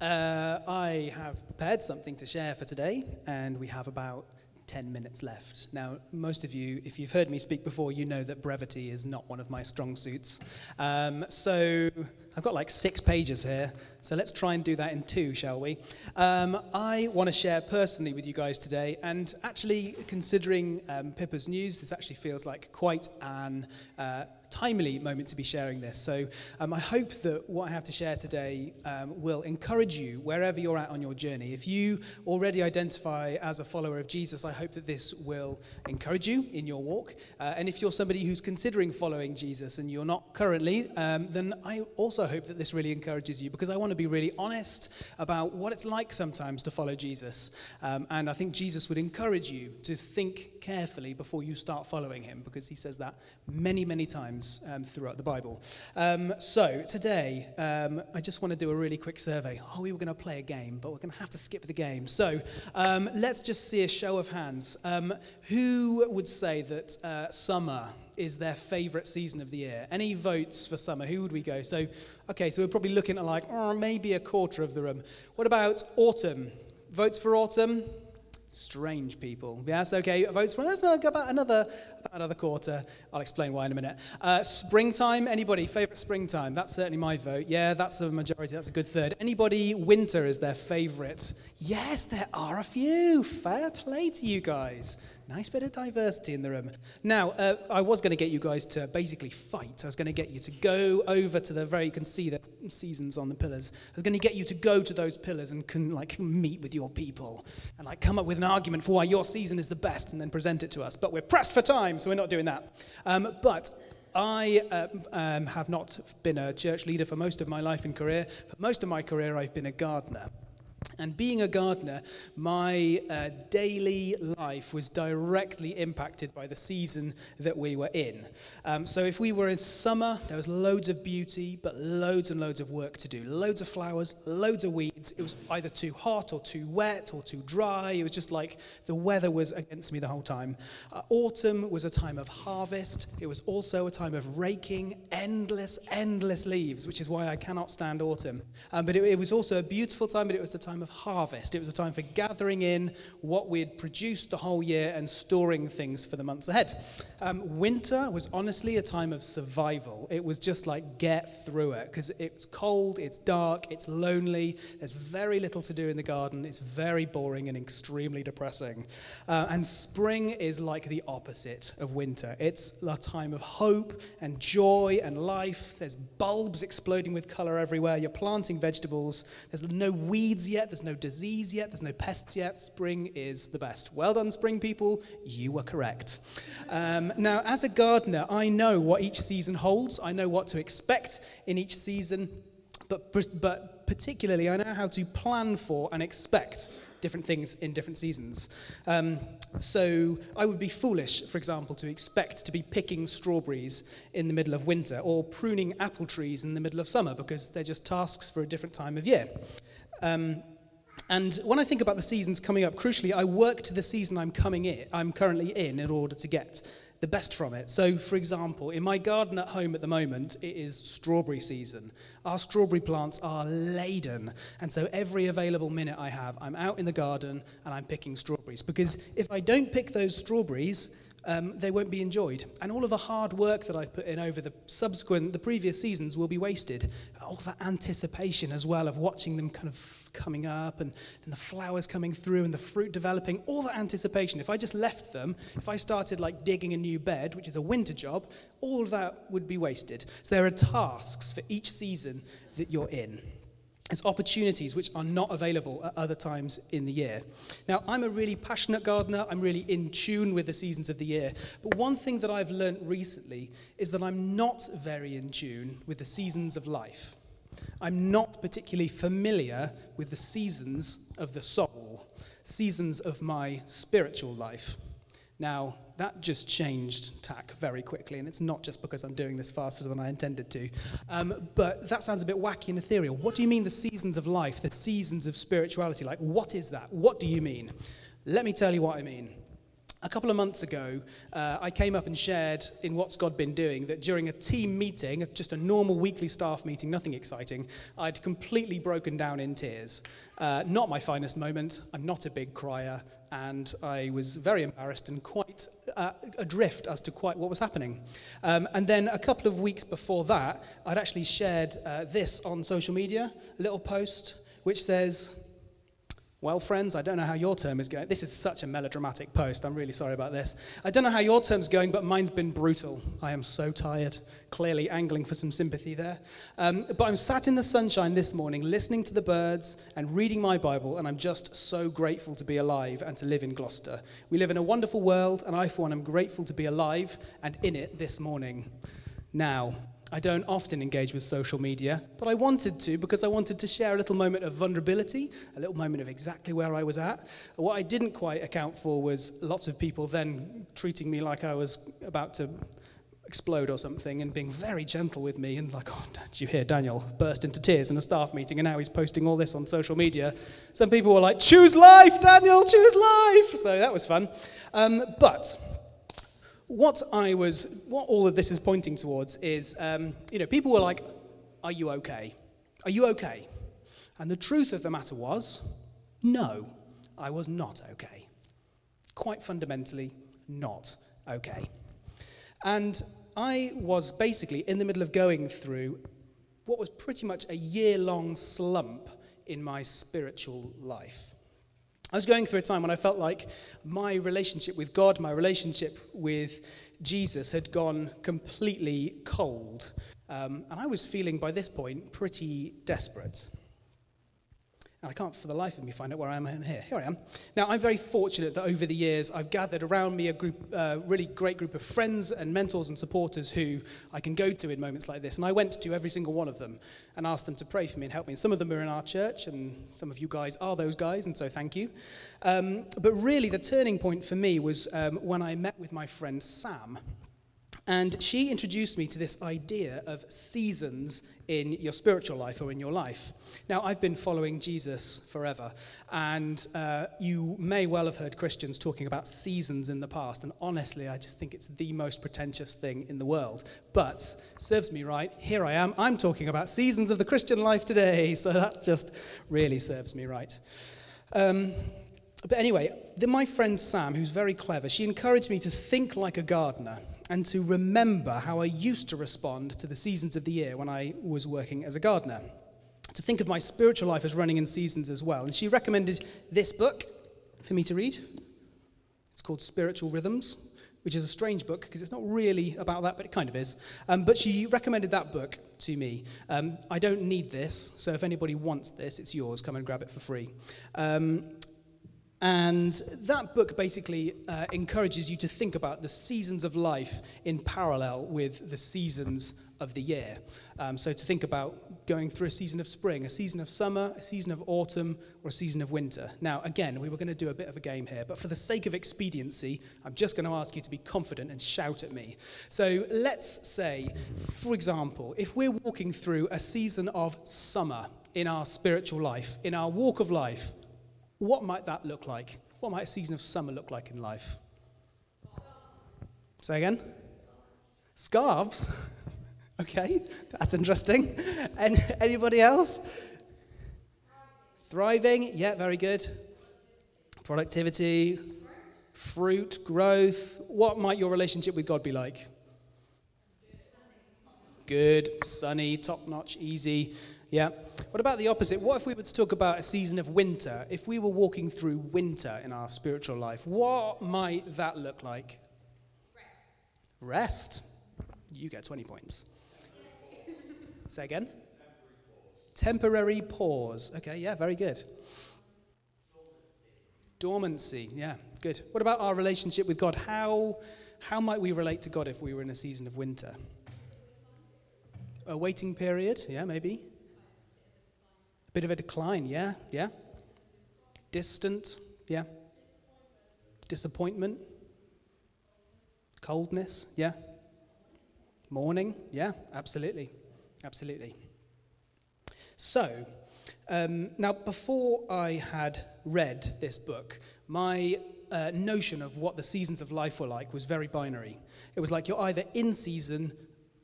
Uh, I have prepared something to share for today, and we have about 10 minutes left. Now, most of you, if you've heard me speak before, you know that brevity is not one of my strong suits. Um, so I've got like six pages here, so let's try and do that in two, shall we? Um, I want to share personally with you guys today, and actually, considering um, Pippa's news, this actually feels like quite an uh, timely moment to be sharing this. So um, I hope that what I have to share today um, will encourage you wherever you're at on your journey. If you already identify as a follower of Jesus, I hope that this will encourage you in your walk. Uh, and if you're somebody who's considering following Jesus and you're not currently, um, then I also hope that this really encourages you because I want to be really honest about what it's like sometimes to follow Jesus. Um, and I think Jesus would encourage you to think carefully before you start following him because he says that many, many times times um, throughout the Bible. Um, so today, um, I just want to do a really quick survey. Oh, we were going to play a game, but we're going to have to skip the game. So um, let's just see a show of hands. Um, who would say that uh, summer is their favorite season of the year? Any votes for summer? Who would we go? So, okay, so we're probably looking at like oh, maybe a quarter of the room. What about autumn? Votes for autumn? Strange people. Yes, okay. Votes for let's go about another about another quarter. I'll explain why in a minute. Uh, springtime. Anybody favorite springtime? That's certainly my vote. Yeah, that's a majority. That's a good third. Anybody winter is their favorite? Yes, there are a few. Fair play to you guys. Nice bit of diversity in the room. Now, uh, I was going to get you guys to basically fight. I was going to get you to go over to the very, you can see the seasons on the pillars. I was going to get you to go to those pillars and can, like meet with your people and like come up with an argument for why your season is the best and then present it to us. But we're pressed for time, so we're not doing that. Um, but I uh, um, have not been a church leader for most of my life and career. For most of my career, I've been a gardener. And being a gardener, my uh, daily life was directly impacted by the season that we were in. Um, so, if we were in summer, there was loads of beauty, but loads and loads of work to do. Loads of flowers, loads of weeds. It was either too hot or too wet or too dry. It was just like the weather was against me the whole time. Uh, autumn was a time of harvest. It was also a time of raking endless, endless leaves, which is why I cannot stand autumn. Um, but it, it was also a beautiful time, but it was a time of harvest. It was a time for gathering in what we had produced the whole year and storing things for the months ahead. Um, winter was honestly a time of survival. It was just like get through it because it's cold, it's dark, it's lonely, there's very little to do in the garden, it's very boring and extremely depressing. Uh, and spring is like the opposite of winter. It's a time of hope and joy and life. There's bulbs exploding with color everywhere. You're planting vegetables. There's no weeds yet, there's no disease yet, there's no pests yet. Spring is the best. Well done, spring people, you were correct. Um, now, as a gardener, I know what each season holds, I know what to expect in each season, but, but particularly, I know how to plan for and expect different things in different seasons. Um, so I would be foolish, for example, to expect to be picking strawberries in the middle of winter or pruning apple trees in the middle of summer because they're just tasks for a different time of year. Um, and when I think about the seasons coming up, crucially, I work to the season I'm coming in, I'm currently in, in order to get the best from it. So, for example, in my garden at home at the moment, it is strawberry season. Our strawberry plants are laden, and so every available minute I have, I'm out in the garden and I'm picking strawberries. Because if I don't pick those strawberries, um, they won't be enjoyed. And all of the hard work that I've put in over the subsequent, the previous seasons will be wasted. All that anticipation as well of watching them kind of coming up and, and the flowers coming through and the fruit developing, all that anticipation. If I just left them, if I started like digging a new bed, which is a winter job, all of that would be wasted. So there are tasks for each season that you're in. It's opportunities which are not available at other times in the year. Now, I'm a really passionate gardener. I'm really in tune with the seasons of the year. But one thing that I've learned recently is that I'm not very in tune with the seasons of life. I'm not particularly familiar with the seasons of the soul, seasons of my spiritual life. Now, that just changed tack very quickly, and it's not just because I'm doing this faster than I intended to. Um, but that sounds a bit wacky and ethereal. What do you mean the seasons of life, the seasons of spirituality? Like, what is that? What do you mean? Let me tell you what I mean. A couple of months ago, uh, I came up and shared in What's God Been Doing that during a team meeting, just a normal weekly staff meeting, nothing exciting, I'd completely broken down in tears. Uh, not my finest moment. I'm not a big crier, and I was very embarrassed and quite uh, adrift as to quite what was happening. Um, and then a couple of weeks before that, I'd actually shared uh, this on social media, a little post which says, well, friends, I don't know how your term is going. This is such a melodramatic post. I'm really sorry about this. I don't know how your term's going, but mine's been brutal. I am so tired, clearly angling for some sympathy there. Um, but I'm sat in the sunshine this morning, listening to the birds and reading my Bible, and I'm just so grateful to be alive and to live in Gloucester. We live in a wonderful world, and I, for one, am grateful to be alive and in it this morning. Now, I don't often engage with social media, but I wanted to because I wanted to share a little moment of vulnerability, a little moment of exactly where I was at. What I didn't quite account for was lots of people then treating me like I was about to explode or something and being very gentle with me and like, oh, did you hear Daniel burst into tears in a staff meeting and now he's posting all this on social media? Some people were like, choose life, Daniel, choose life. So that was fun. Um, but what I was, what all of this is pointing towards is, um, you know, people were like, "Are you okay? Are you okay?" And the truth of the matter was, no, I was not okay. Quite fundamentally, not okay. And I was basically in the middle of going through what was pretty much a year long slump in my spiritual life. I was going through a time when I felt like my relationship with God, my relationship with Jesus had gone completely cold. Um, and I was feeling by this point pretty desperate. And I can't for the life of me find out where I am here. Here I am. Now, I'm very fortunate that over the years I've gathered around me a group, uh, really great group of friends and mentors and supporters who I can go to in moments like this. And I went to every single one of them and asked them to pray for me and help me. And some of them are in our church, and some of you guys are those guys, and so thank you. Um, but really, the turning point for me was um, when I met with my friend Sam. And she introduced me to this idea of seasons in your spiritual life or in your life. Now, I've been following Jesus forever, and uh, you may well have heard Christians talking about seasons in the past, and honestly, I just think it's the most pretentious thing in the world. But serves me right, here I am, I'm talking about seasons of the Christian life today, so that just really serves me right. Um, but anyway, the, my friend Sam, who's very clever, she encouraged me to think like a gardener and to remember how I used to respond to the seasons of the year when I was working as a gardener. To think of my spiritual life as running in seasons as well. And she recommended this book for me to read. It's called Spiritual Rhythms, which is a strange book because it's not really about that, but it kind of is. Um, but she recommended that book to me. Um, I don't need this, so if anybody wants this, it's yours. Come and grab it for free. Um, and that book basically uh, encourages you to think about the seasons of life in parallel with the seasons of the year. Um, so to think about going through a season of spring, a season of summer, a season of autumn, or a season of winter. Now, again, we were going to do a bit of a game here, but for the sake of expediency, I'm just going to ask you to be confident and shout at me. So let's say, for example, if we're walking through a season of summer in our spiritual life, in our walk of life, what might that look like? What might a season of summer look like in life? Say again? Scarves? okay, that's interesting. And anybody else? Thriving, yeah, very good. Productivity, fruit, growth. What might your relationship with God be like? Good, sunny, top notch, easy. Yeah. What about the opposite? What if we were to talk about a season of winter? If we were walking through winter in our spiritual life, what might that look like? Rest. Rest. You get 20 points. Say again? Temporary pause. Temporary pause. Okay, yeah, very good. Dormancy. Dormancy, yeah, good. What about our relationship with God? How, how might we relate to God if we were in a season of winter? A waiting period, yeah, maybe. Bit of a decline, yeah, yeah. Distant, yeah. Disappointment. Coldness, yeah. Mourning, yeah, absolutely. Absolutely. So, um, now before I had read this book, my uh, notion of what the seasons of life were like was very binary. It was like you're either in season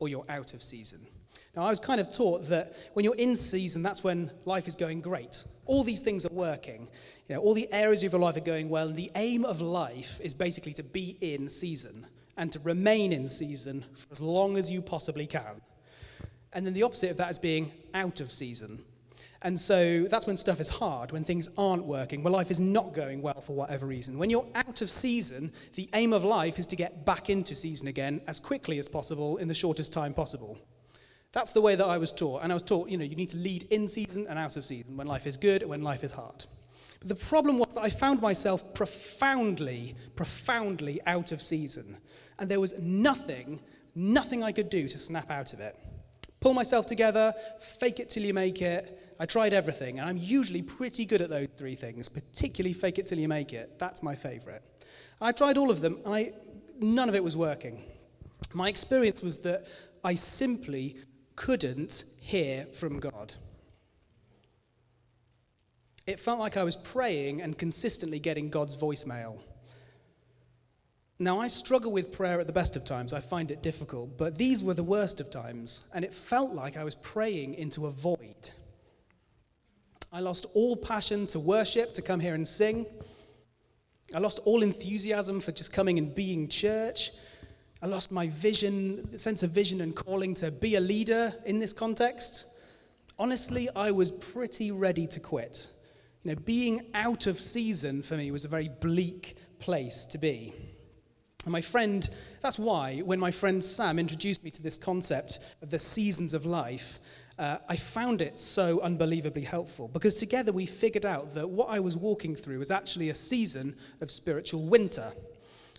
or you're out of season. Now, I was kind of taught that when you're in season, that's when life is going great. All these things are working. You know, all the areas of your life are going well, and the aim of life is basically to be in season and to remain in season for as long as you possibly can. And then the opposite of that is being out of season. And so that's when stuff is hard, when things aren't working, when life is not going well for whatever reason. When you're out of season, the aim of life is to get back into season again as quickly as possible in the shortest time possible. That's the way that I was taught. And I was taught, you know, you need to lead in season and out of season, when life is good and when life is hard. But the problem was that I found myself profoundly, profoundly out of season. And there was nothing, nothing I could do to snap out of it. Pull myself together, fake it till you make it, I tried everything, and I'm usually pretty good at those three things, particularly fake it till you make it. That's my favorite. I tried all of them, and I, none of it was working. My experience was that I simply couldn't hear from God. It felt like I was praying and consistently getting God's voicemail. Now, I struggle with prayer at the best of times. I find it difficult, but these were the worst of times, and it felt like I was praying into a void. I lost all passion to worship, to come here and sing. I lost all enthusiasm for just coming and being church. I lost my vision, sense of vision and calling to be a leader in this context. Honestly, I was pretty ready to quit. You know, being out of season for me was a very bleak place to be. And my friend, that's why when my friend Sam introduced me to this concept of the seasons of life, uh, I found it so unbelievably helpful because together we figured out that what I was walking through was actually a season of spiritual winter.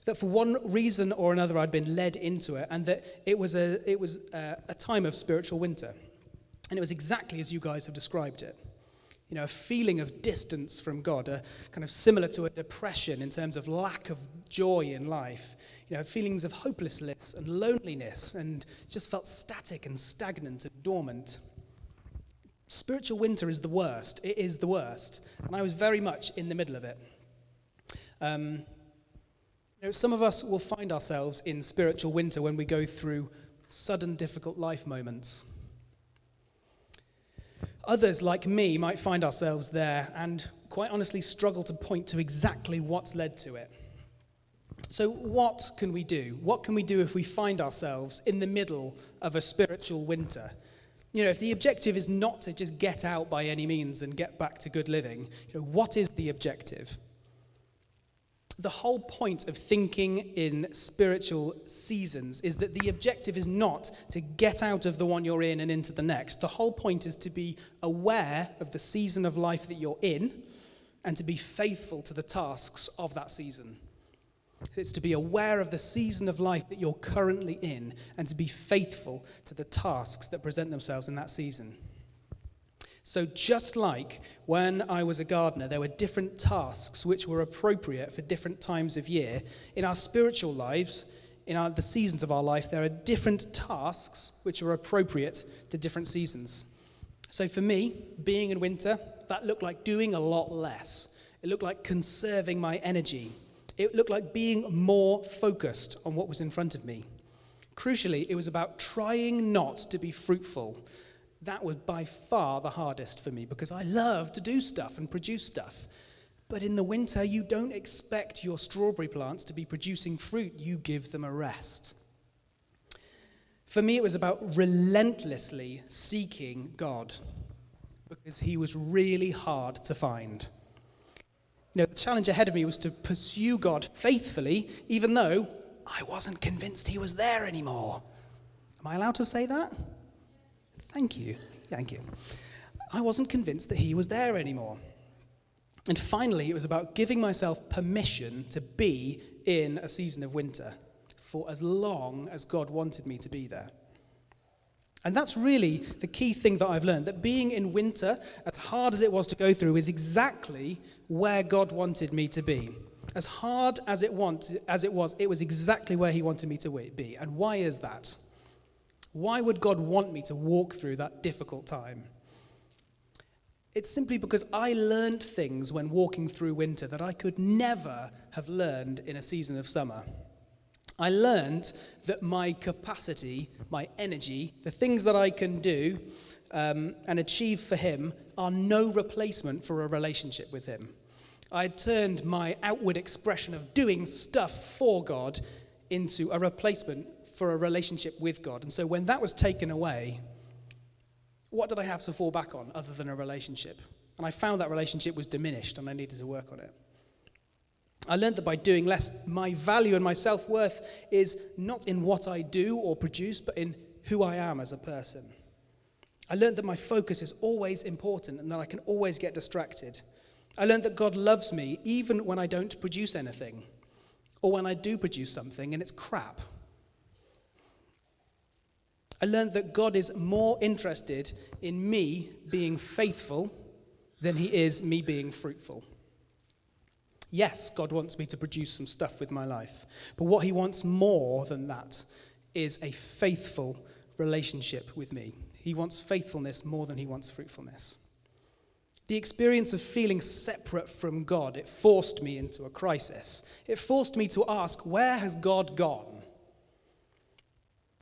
That for one reason or another I'd been led into it, and that it was a, it was a, a time of spiritual winter. And it was exactly as you guys have described it. You know, a feeling of distance from God, a kind of similar to a depression in terms of lack of joy in life. You know, feelings of hopelessness and loneliness, and just felt static and stagnant and dormant. Spiritual winter is the worst. It is the worst. And I was very much in the middle of it. Um, know, some of us will find ourselves in spiritual winter when we go through sudden, difficult life moments. Others, like me, might find ourselves there and quite honestly struggle to point to exactly what's led to it. So, what can we do? What can we do if we find ourselves in the middle of a spiritual winter? You know, if the objective is not to just get out by any means and get back to good living, you know, what is the objective? The whole point of thinking in spiritual seasons is that the objective is not to get out of the one you're in and into the next. The whole point is to be aware of the season of life that you're in and to be faithful to the tasks of that season. It's to be aware of the season of life that you're currently in and to be faithful to the tasks that present themselves in that season. So, just like when I was a gardener, there were different tasks which were appropriate for different times of year, in our spiritual lives, in our, the seasons of our life, there are different tasks which are appropriate to different seasons. So, for me, being in winter, that looked like doing a lot less. It looked like conserving my energy. It looked like being more focused on what was in front of me. Crucially, it was about trying not to be fruitful that was by far the hardest for me because I love to do stuff and produce stuff. But in the winter, you don't expect your strawberry plants to be producing fruit, you give them a rest. For me, it was about relentlessly seeking God because he was really hard to find. You know, the challenge ahead of me was to pursue God faithfully, even though I wasn't convinced he was there anymore. Am I allowed to say that? Thank you. Thank you. I wasn't convinced that he was there anymore. And finally, it was about giving myself permission to be in a season of winter for as long as God wanted me to be there. And that's really the key thing that I've learned that being in winter, as hard as it was to go through, is exactly where God wanted me to be. As hard as it, want, as it was, it was exactly where He wanted me to be. And why is that? Why would God want me to walk through that difficult time? It's simply because I learned things when walking through winter that I could never have learned in a season of summer. I learned that my capacity, my energy, the things that I can do um, and achieve for Him are no replacement for a relationship with Him. I turned my outward expression of doing stuff for God into a replacement for a relationship with God. And so when that was taken away, what did I have to fall back on other than a relationship? And I found that relationship was diminished and I needed to work on it. I learned that by doing less, my value and my self worth is not in what I do or produce, but in who I am as a person. I learned that my focus is always important and that I can always get distracted. I learned that God loves me even when I don't produce anything, or when I do produce something and it's crap. I learned that God is more interested in me being faithful than he is me being fruitful. Yes, God wants me to produce some stuff with my life, but what he wants more than that is a faithful relationship with me. He wants faithfulness more than he wants fruitfulness. The experience of feeling separate from God, it forced me into a crisis. It forced me to ask, where has God gone?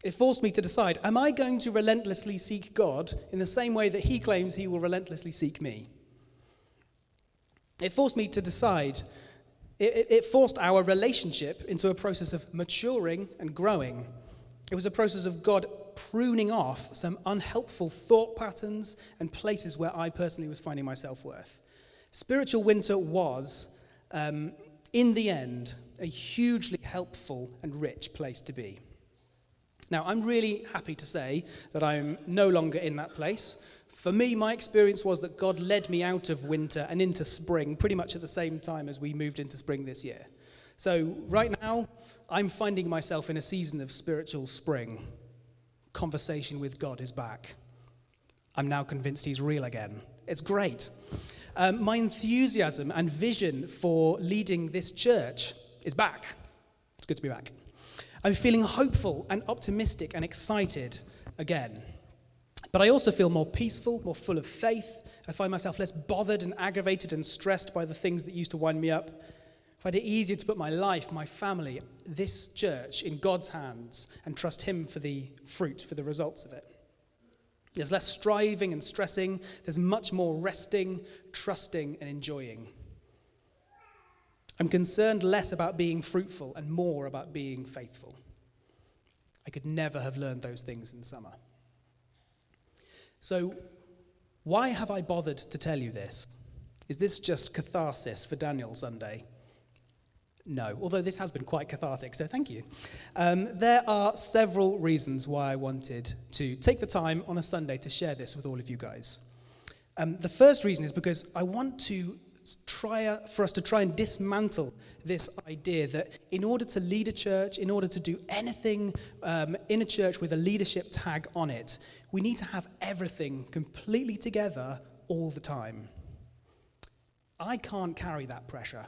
It forced me to decide, am I going to relentlessly seek God in the same way that he claims he will relentlessly seek me? It forced me to decide, it, it forced our relationship into a process of maturing and growing. It was a process of God pruning off some unhelpful thought patterns and places where I personally was finding my self worth. Spiritual winter was, um, in the end, a hugely helpful and rich place to be. Now, I'm really happy to say that I'm no longer in that place. For me, my experience was that God led me out of winter and into spring pretty much at the same time as we moved into spring this year. So, right now, I'm finding myself in a season of spiritual spring. Conversation with God is back. I'm now convinced He's real again. It's great. Um, my enthusiasm and vision for leading this church is back. It's good to be back. I'm feeling hopeful and optimistic and excited again. But I also feel more peaceful, more full of faith. I find myself less bothered and aggravated and stressed by the things that used to wind me up. I find it easier to put my life, my family, this church in God's hands and trust Him for the fruit, for the results of it. There's less striving and stressing. There's much more resting, trusting, and enjoying. I'm concerned less about being fruitful and more about being faithful. I could never have learned those things in summer. So, why have I bothered to tell you this? Is this just catharsis for Daniel Sunday? No, although this has been quite cathartic, so thank you. Um, there are several reasons why I wanted to take the time on a Sunday to share this with all of you guys. Um, the first reason is because I want to try, for us to try and dismantle this idea that in order to lead a church, in order to do anything um, in a church with a leadership tag on it, we need to have everything completely together all the time. I can't carry that pressure,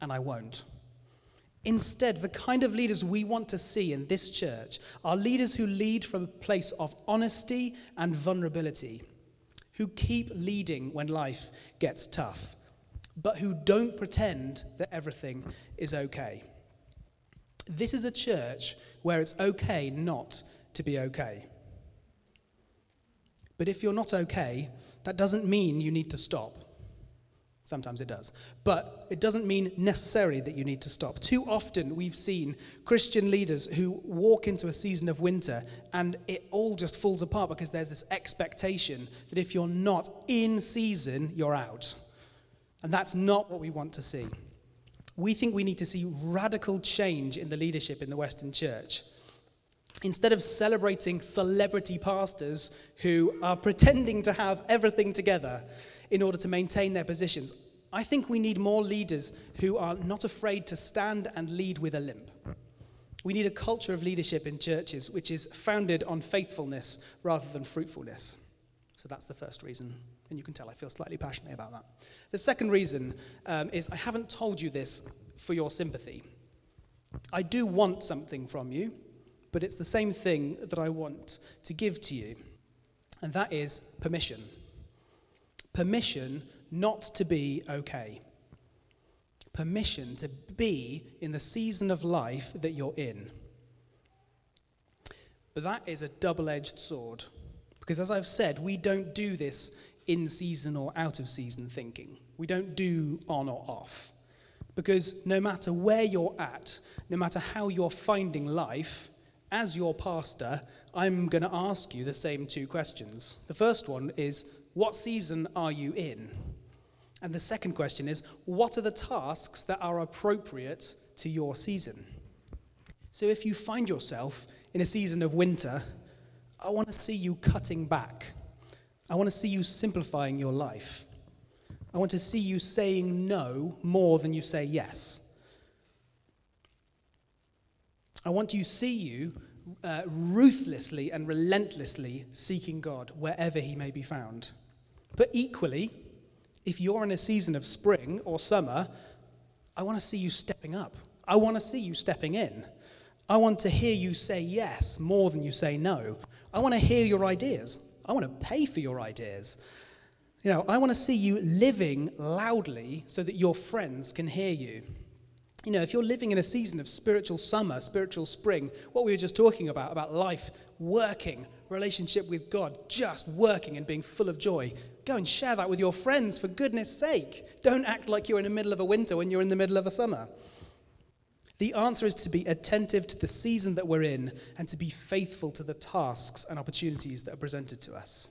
and I won't. Instead, the kind of leaders we want to see in this church are leaders who lead from a place of honesty and vulnerability, who keep leading when life gets tough, but who don't pretend that everything is okay. This is a church where it's okay not to be okay. But if you're not okay, that doesn't mean you need to stop. Sometimes it does. But it doesn't mean necessarily that you need to stop. Too often we've seen Christian leaders who walk into a season of winter and it all just falls apart because there's this expectation that if you're not in season, you're out. And that's not what we want to see. We think we need to see radical change in the leadership in the Western church. Instead of celebrating celebrity pastors who are pretending to have everything together in order to maintain their positions, I think we need more leaders who are not afraid to stand and lead with a limp. We need a culture of leadership in churches which is founded on faithfulness rather than fruitfulness. So that's the first reason. And you can tell I feel slightly passionate about that. The second reason um, is I haven't told you this for your sympathy. I do want something from you, but it's the same thing that I want to give to you, and that is permission. permission not to be okay. Permission to be in the season of life that you're in. But that is a double edged sword. Because as I've said, we don't do this in season or out of season thinking. We don't do on or off. Because no matter where you're at, no matter how you're finding life, as your pastor, I'm going to ask you the same two questions. The first one is, What season are you in? And the second question is, What are the tasks that are appropriate to your season? So if you find yourself in a season of winter, I want to see you cutting back. I want to see you simplifying your life. I want to see you saying no more than you say yes. I want to see you uh, ruthlessly and relentlessly seeking God wherever he may be found. But equally, if you're in a season of spring or summer, I want to see you stepping up. I want to see you stepping in. I want to hear you say yes more than you say no. I want to hear your ideas. I want to pay for your ideas. You know, I want to see you living loudly so that your friends can hear you. You know, if you're living in a season of spiritual summer, spiritual spring, what we were just talking about, about life working, relationship with God, just working and being full of joy, go and share that with your friends for goodness sake. Don't act like you're in the middle of a winter when you're in the middle of a summer. The answer is to be attentive to the season that we're in and to be faithful to the tasks and opportunities that are presented to us.